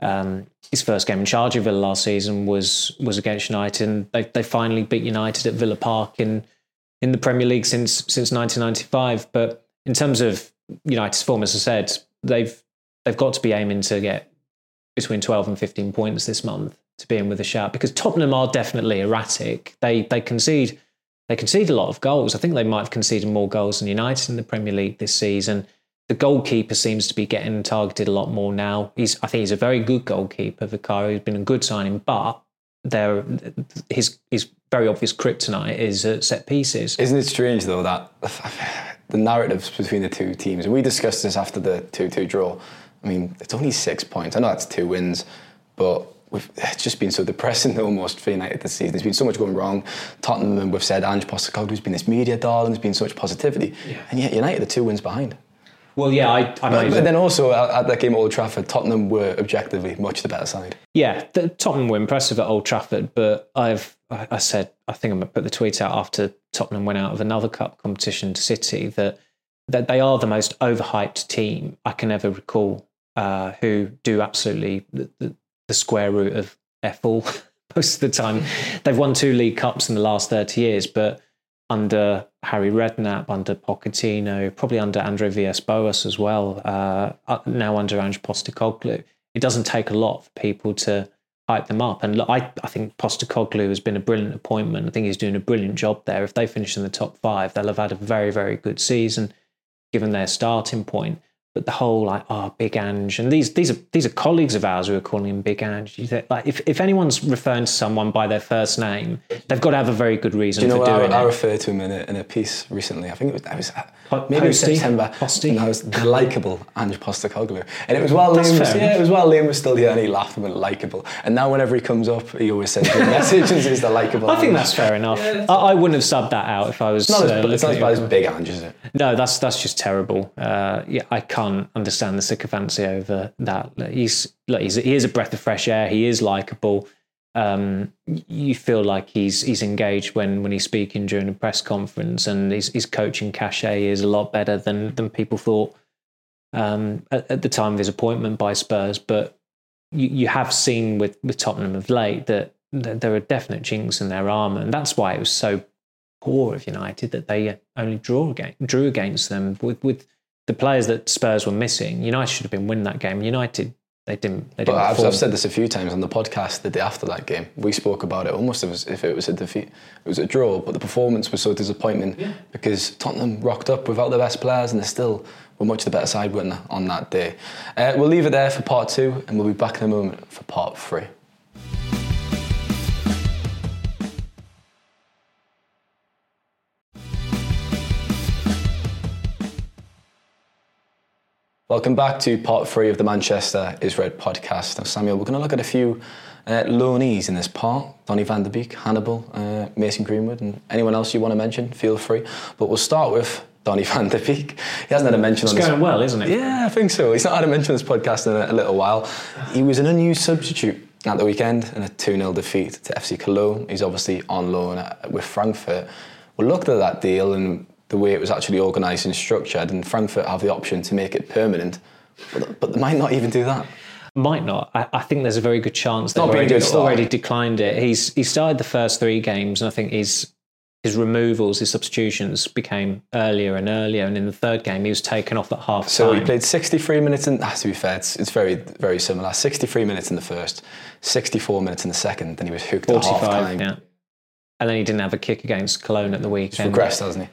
um, his first game in charge of Villa last season was was against United, and they they finally beat United at Villa Park in in the Premier League since since 1995. But in terms of United's form, as I said, they've they've got to be aiming to get between 12 and 15 points this month to be in with a shout because Tottenham are definitely erratic. They they concede they concede a lot of goals. I think they might have conceded more goals than United in the Premier League this season. The goalkeeper seems to be getting targeted a lot more now. He's I think he's a very good goalkeeper. Vicario has been a good signing, but there his his very obvious kryptonite is set pieces. Isn't it strange though that the narratives between the two teams, we discussed this after the 2 2 draw. I mean, it's only six points. I know that's two wins, but we've, it's just been so depressing almost for United this season. There's been so much going wrong. Tottenham, and we've said Ange Postecoglou's been this media darling, there's been so much positivity. And yet United are two wins behind. Well, yeah, I, I But, but then also at, at that game at Old Trafford, Tottenham were objectively much the better side. Yeah, the Tottenham were impressive at Old Trafford, but I've I I said I think I'm gonna put the tweet out after Tottenham went out of another cup competition to City that that they are the most overhyped team I can ever recall, uh, who do absolutely the, the, the square root of f all most of the time. They've won two League Cups in the last 30 years, but under Harry Redknapp, under Pochettino, probably under Andre Villas-Boas as well, uh, now under Ange Postecoglou, it doesn't take a lot for people to hype them up. And look, I, I think Postecoglou has been a brilliant appointment. I think he's doing a brilliant job there. If they finish in the top five, they'll have had a very, very good season given their starting point. But the whole like, oh, Big Ange, and these these are these are colleagues of ours who are calling him Big Ange. Like, if, if anyone's referring to someone by their first name, they've got to have a very good reason Do you know for doing I, it. I referred to him in a, in a piece recently. I think it was, I was Po- maybe it was Posty? September. Posty? And I was the likable Ange Postecoglou, and it was while That's Liam was, yeah, it was while Liam was still here, and he laughed and went likable. And now whenever he comes up, he always sends me a message and says the likable. I think that's fair enough. I, I wouldn't have subbed that out if I was. It's not, uh, as, it's not as bad as Big Ange, is it? No, that's that's just terrible. Uh, yeah, I can't understand the sycophancy over that. Like, He's look, he's he is a breath of fresh air. He is likable. Um, you feel like he's he's engaged when when he's speaking during a press conference, and his his coaching cachet is a lot better than than people thought um, at, at the time of his appointment by Spurs. But you, you have seen with with Tottenham of late that, that there are definite chinks in their armour, and that's why it was so poor of United that they only draw against, drew against them with with the players that Spurs were missing. United should have been winning that game. United they didn't. They But didn't. I've. I've said this a few times on the podcast the day after that game. We spoke about it almost as if it was a defeat. It was a draw, but the performance was so disappointing because Tottenham rocked up without the best players and they still were much the better side weren't on that day. Uh, we'll leave it there for part two and we'll be back in a moment for part three. Welcome back to part three of the Manchester is Red podcast. Now, Samuel, we're going to look at a few uh, loanees in this part Donny van de Beek, Hannibal, uh, Mason Greenwood, and anyone else you want to mention, feel free. But we'll start with Donny van de Beek. He hasn't had a mention it's on this. going well, isn't it? Yeah, I think so. He's not had a mention on this podcast in a, a little while. He was an unused substitute at the weekend in a 2 0 defeat to FC Cologne. He's obviously on loan at, with Frankfurt. We looked at that deal and the way it was actually organised and structured, and Frankfurt have the option to make it permanent, but, but they might not even do that. Might not. I, I think there's a very good chance they've Not been a already, already declined it. He's he started the first three games, and I think his his removals, his substitutions became earlier and earlier. And in the third game, he was taken off at half So he played 63 minutes in, ah, to be fair, it's, it's very, very similar. 63 minutes in the first, 64 minutes in the second, then he was hooked at half time. yeah. And then he didn't have a kick against Cologne at the He's weekend. regressed, hasn't he?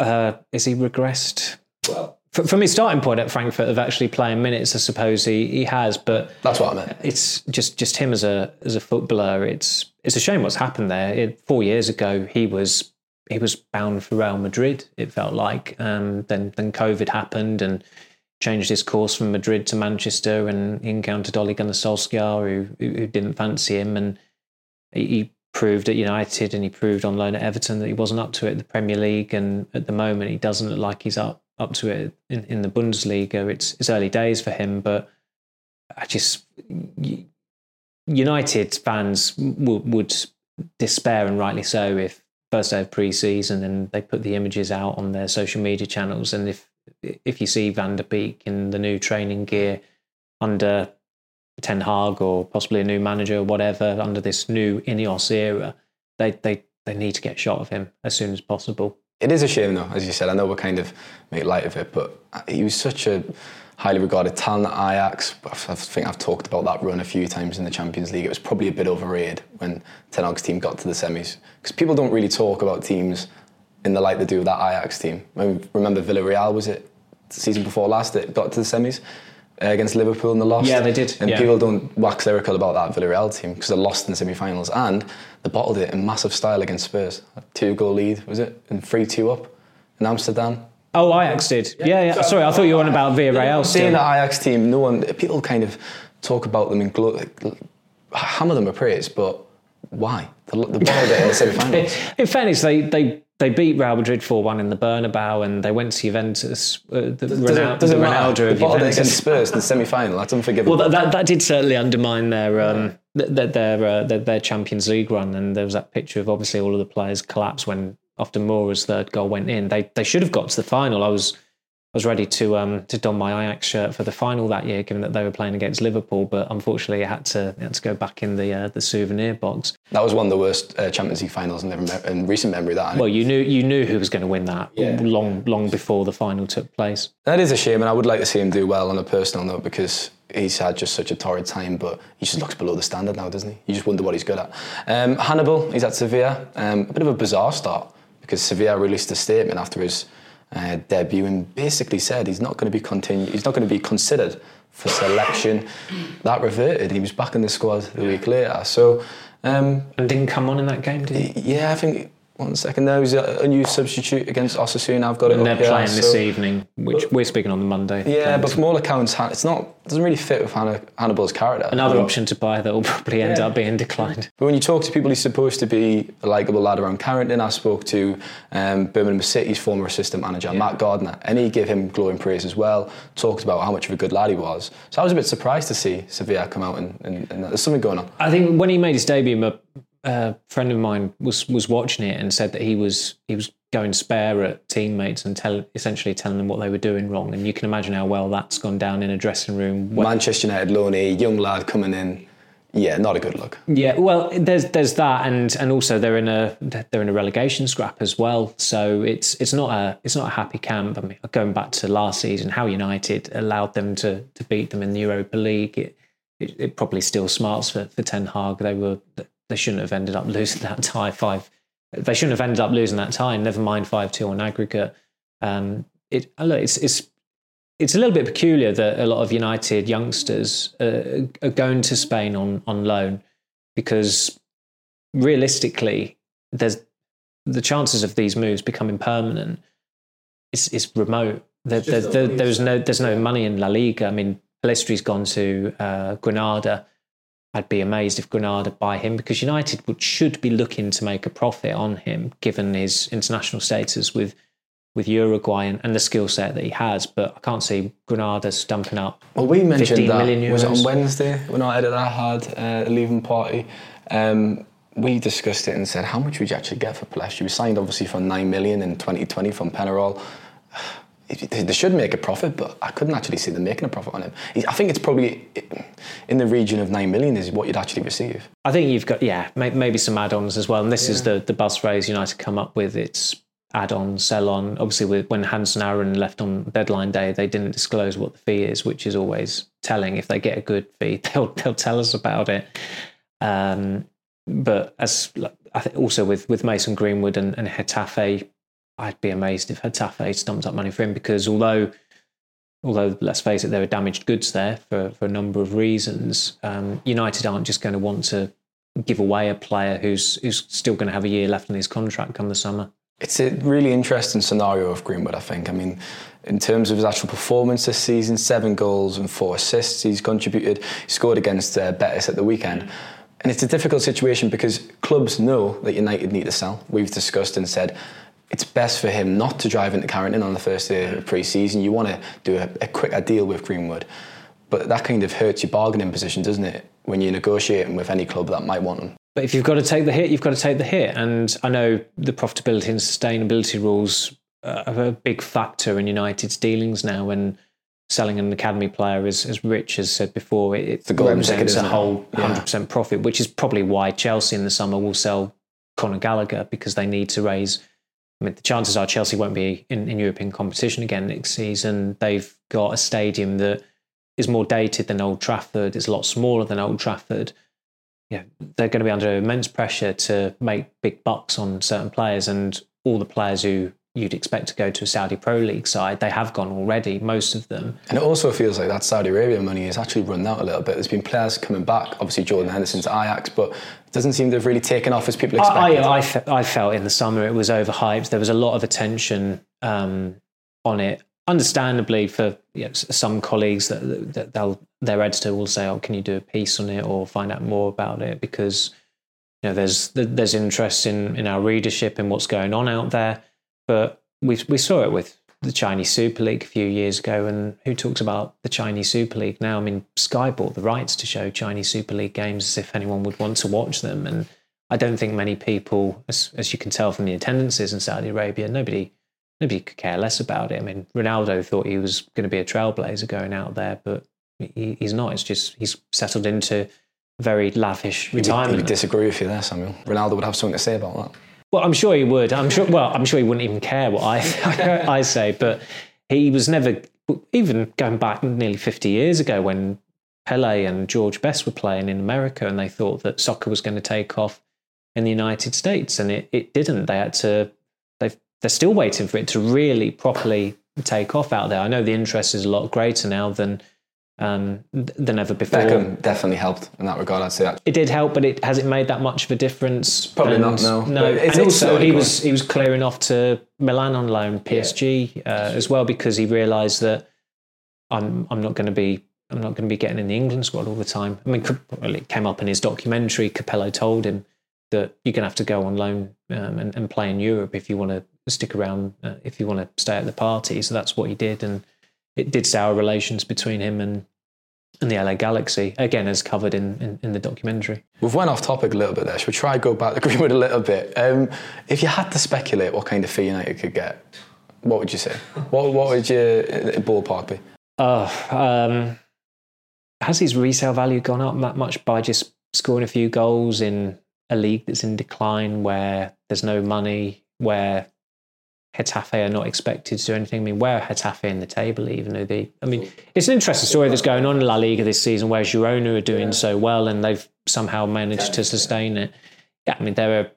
Uh, is he regressed? Well, from his starting point at Frankfurt of actually playing minutes, I suppose he, he has, but That's what I meant. it's just just him as a as a footballer. It's it's a shame what's happened there. It, four years ago, he was he was bound for Real Madrid. It felt like. Um, then then COVID happened and changed his course from Madrid to Manchester, and he encountered Ole Gunnar Solskjaer, who, who who didn't fancy him, and he proved at United and he proved on loan at Everton that he wasn't up to it the Premier League. And at the moment, he doesn't look like he's up up to it in, in the Bundesliga. It's it's early days for him, but I just United fans w- would despair and rightly so if first day of pre-season and they put the images out on their social media channels and if if you see Van de Beek in the new training gear under Ten Hag or possibly a new manager or whatever under this new Ineos era, they they they need to get shot of him as soon as possible. It is a shame, though, as you said. I know we kind of make light of it, but he was such a highly regarded talent at Ajax. I think I've talked about that run a few times in the Champions League. It was probably a bit overrated when Ten Hag's team got to the semis because people don't really talk about teams in the light they do with that Ajax team. I remember Villarreal was it the season before last? It got to the semis uh, against Liverpool and they lost. Yeah, they did, And yeah. people don't wax lyrical about that Villarreal team because they lost in the semi-finals and they bottled it in massive style against Spurs. A two-goal lead was it, and three-two up in Amsterdam. Oh, Ajax did. Yeah, yeah. Sorry, I thought you were on about Villarreal Seeing still. the Ajax team, no one, people kind of talk about them and glo- hammer them with praise, but why? The, it in the semi-finals. In fairness, they they they beat Real Madrid 4 1 in the Bernabeu and they went to Juventus. Uh, the Does Ronaldo, it, does the? Ronaldo They of bottled Juventus. against Spurs in the semi-final. That's unforgivable. Well, that, that, that did certainly undermine their um, their their, uh, their their Champions League run, and there was that picture of obviously all of the players collapse when after Moura's third goal went in. They they should have got to the final. I was was ready to um, to don my Ajax shirt for the final that year, given that they were playing against Liverpool. But unfortunately, I had to had to go back in the uh, the souvenir box. That was one of the worst uh, Champions League finals in, in recent memory. That I well, you knew you knew who was going to win that yeah. long long before the final took place. That is a shame, and I would like to see him do well on a personal note because he's had just such a torrid time, but he just looks below the standard now, doesn't he? You just wonder what he's good at. Um, Hannibal, he's at Sevilla. Um, a bit of a bizarre start because Sevilla released a statement after his uh, debut and basically said he's not going to be continue, he's not going to be considered for selection. that reverted. He was back in the squad the week later. So um, and didn't come on in that game, did he? Yeah, I think one second there. was a, a new substitute against Osasuna. I've got it. And they're playing here, this evening, which but, we're speaking on the Monday. Yeah, but from all accounts, it's not doesn't really fit with Hannibal's character. Another option to buy that will probably end yeah. up being declined. But when you talk to people, he's supposed to be a likable lad around Carrington. I spoke to um, Birmingham City's former assistant manager yeah. Matt Gardner, and he gave him glowing praise as well. Talked about how much of a good lad he was. So I was a bit surprised to see Sevilla come out and, and, and there's something going on. I think when he made his debut, a friend of mine was was watching it and said that he was he was going spare at teammates and tell essentially telling them what they were doing wrong. And you can imagine how well that's gone down in a dressing room. Manchester United loanee, young lad coming in. Yeah, not a good look. Yeah, well, there's there's that, and and also they're in a they're in a relegation scrap as well. So it's it's not a it's not a happy camp. I mean, going back to last season, how United allowed them to to beat them in the Europa League. It, it, it probably still smarts for, for Ten Hag. They were they shouldn't have ended up losing that tie five. They shouldn't have ended up losing that tie. Never mind five two on aggregate. Um, it look, it's it's it's a little bit peculiar that a lot of United youngsters uh, are going to Spain on on loan because realistically, there's the chances of these moves becoming permanent is is remote. There, there, there, there's no there's no money in La Liga. I mean, Pellistri's gone to uh, Granada I'd be amazed if Granada buy him because United would, should be looking to make a profit on him given his international status with with Uruguay and, and the skill set that he has. But I can't see Granada stumping up. Well, we mentioned that was it on Wednesday when I had uh, a leaving party. Um, we discussed it and said, how much would you actually get for? He was signed obviously for nine million in 2020 from Penarol they should make a profit, but I couldn't actually see them making a profit on him. I think it's probably in the region of nine million is what you'd actually receive. I think you've got yeah maybe some add-ons as well, and this yeah. is the the buzz phrase United come up with. It's add-on, sell-on. Obviously, with, when Hansen Aaron left on deadline day, they didn't disclose what the fee is, which is always telling. If they get a good fee, they'll they'll tell us about it. Um, but as I think also with with Mason Greenwood and, and Getafe I'd be amazed if Getafe stumped up money for him because although although let's face it, there are damaged goods there for, for a number of reasons. Um, United aren't just going to want to give away a player who's who's still going to have a year left on his contract come the summer. It's a really interesting scenario of Greenwood, I think. I mean, in terms of his actual performance this season, seven goals and four assists he's contributed. He scored against uh, Betis at the weekend. And it's a difficult situation because clubs know that United need to sell. We've discussed and said it's best for him not to drive into Carrington on the first day of pre-season. You want to do a, a quicker deal with Greenwood, but that kind of hurts your bargaining position, doesn't it? When you're negotiating with any club that might want him. But if you've got to take the hit, you've got to take the hit. And I know the profitability and sustainability rules are a big factor in United's dealings now. When selling an academy player, as, as Rich has said before, it, it represents a whole 100% yeah. profit, which is probably why Chelsea in the summer will sell Conor Gallagher because they need to raise I mean, the chances are Chelsea won't be in, in European competition again next season. They've got a stadium that is more dated than Old Trafford. It's a lot smaller than Old Trafford. Yeah, they're going to be under immense pressure to make big bucks on certain players, and all the players who you'd expect to go to a Saudi Pro League side. They have gone already, most of them. And it also feels like that Saudi Arabia money has actually run out a little bit. There's been players coming back, obviously Jordan Henderson to Ajax, but it doesn't seem to have really taken off as people expected. I, I, I felt in the summer it was overhyped. There was a lot of attention um, on it. Understandably, for you know, some colleagues, that, that they'll their editor will say, "Oh, can you do a piece on it or find out more about it?" Because you know, there's there's interest in in our readership in what's going on out there but we we saw it with the Chinese Super League a few years ago, and who talks about the Chinese Super League now? I mean, Sky bought the rights to show Chinese Super League games as if anyone would want to watch them, and I don't think many people, as as you can tell from the attendances in Saudi Arabia, nobody nobody could care less about it. I mean, Ronaldo thought he was going to be a trailblazer going out there, but he, he's not. It's just he's settled into very lavish retirement. He would disagree with you there, Samuel. Ronaldo would have something to say about that. Well, I'm sure he would. I'm sure. Well, I'm sure he wouldn't even care what I I say. But he was never even going back nearly 50 years ago when Pele and George Best were playing in America, and they thought that soccer was going to take off in the United States, and it, it didn't. They had to. They've, they're still waiting for it to really properly take off out there. I know the interest is a lot greater now than um, than ever before. Beckham definitely helped in that regard. I'd say that. It did help, but it has it made that much of a difference? Probably and not. No, no. It's, and also, he was he was clearing off to Milan on loan, PSG yeah. uh, as well, because he realised that I'm I'm not going to be I'm not going to be getting in the England squad all the time. I mean, it came up in his documentary. Capello told him that you're going to have to go on loan um, and, and, play in Europe if you want to stick around, uh, if you want to stay at the party. So that's what he did, and it did sour relations between him and and the LA Galaxy, again, as covered in, in, in, the documentary. We've went off topic a little bit there. Should we try go back to Greenwood a little bit? Um, if you had to speculate what kind of fee United could get, what would you say? what, what would your ballpark be? Oh, um, has his resale value gone up that much by just scoring a few goals in a league that's in decline where there's no money, where Getafe are not expected to do anything. I mean, where are Getafe in the table even? Though they, I mean, it's an interesting story that's going on in La Liga this season where Girona are doing yeah. so well and they've somehow managed to sustain it. Yeah, I mean, they're a,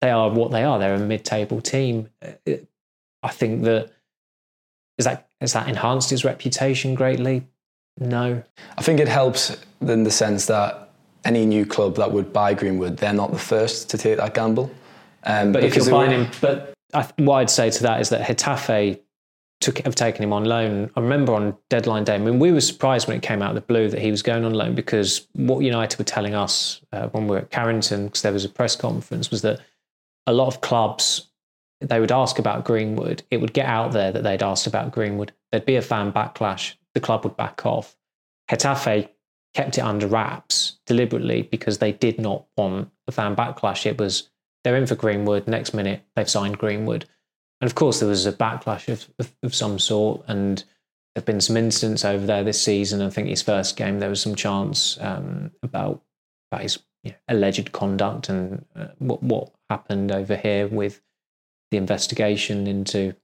they are what they are. They're a mid-table team. I think that is that has that enhanced his reputation greatly? No. I think it helps in the sense that any new club that would buy Greenwood, they're not the first to take that gamble. Um, but if you're buying him, but I, what I'd say to that is that Getafe took have taken him on loan. I remember on deadline day. I mean, we were surprised when it came out of the blue that he was going on loan because what United were telling us uh, when we were at Carrington, because there was a press conference, was that a lot of clubs they would ask about Greenwood. It would get out there that they'd asked about Greenwood. There'd be a fan backlash. The club would back off. Getafe kept it under wraps deliberately because they did not want a fan backlash. It was they're in for Greenwood. Next minute, they've signed Greenwood. And of course, there was a backlash of, of, of some sort. And there have been some incidents over there this season. I think his first game, there was some chance um, about, about his you know, alleged conduct and uh, what, what happened over here with the investigation into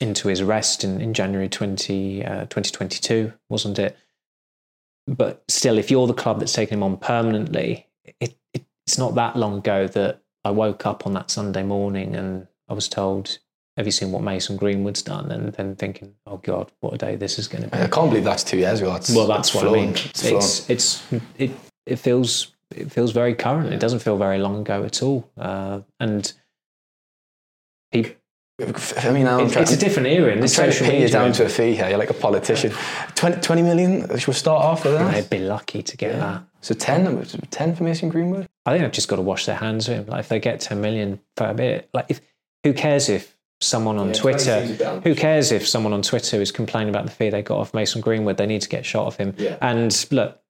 into his arrest in, in January 20, uh, 2022, wasn't it? But still, if you're the club that's taken him on permanently, it, it, it's not that long ago that I woke up on that Sunday morning and I was told, "Have you seen what Mason Greenwood's done?" And then thinking, "Oh God, what a day this is going to be." I can't believe that's two years ago. That's, well, that's, what flown. I mean. It's it's, it's, it it feels it feels very current. Yeah. It doesn't feel very long ago at all. Uh, and he, I mean, I'm it, it's a different era. In this I'm trying to pin you down to a fee here. You're like a politician. 20, 20 million. Should we start off with that? They'd be lucky to get yeah. that. So 10, 10 for Mason Greenwood. I think they've just got to wash their hands of him. Like if they get 10 million for a bit, like if who cares if someone on yeah, Twitter, who cares if someone on Twitter is complaining about the fee they got off Mason Greenwood? They need to get shot of him. Yeah. And look,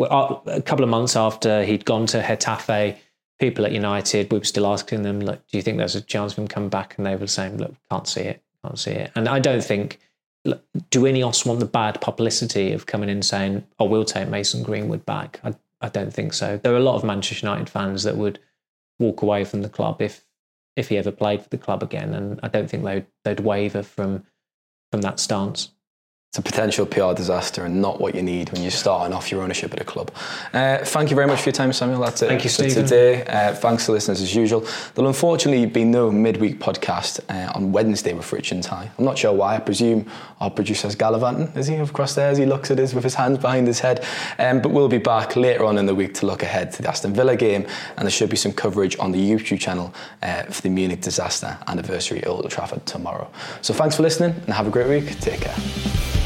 uh, a couple of months after he'd gone to Getafe, people at United, we were still asking them, look, do you think there's a chance of him coming back? And they were saying, look, can't see it, can't see it. And I don't think, look, do Ineos want the bad publicity of coming in saying, oh, we'll take Mason Greenwood back? I, I don't think so. There are a lot of Manchester United fans that would walk away from the club if if he ever played for the club again, and I don't think they'd they'd waver from from that stance it's a potential PR disaster and not what you need when you're starting off your ownership at a club. Uh, thank you very much for your time, Samuel. That's it thank you, for today. Uh, thanks to listeners as usual. There'll unfortunately be no midweek podcast uh, on Wednesday with Rich and Ty. I'm not sure why. I presume our producer's gallivanting. Is he across there as he looks at us with his hands behind his head? Um, but we'll be back later on in the week to look ahead to the Aston Villa game, and there should be some coverage on the YouTube channel uh, for the Munich disaster anniversary at Old Trafford tomorrow. So thanks for listening and have a great week. Take care.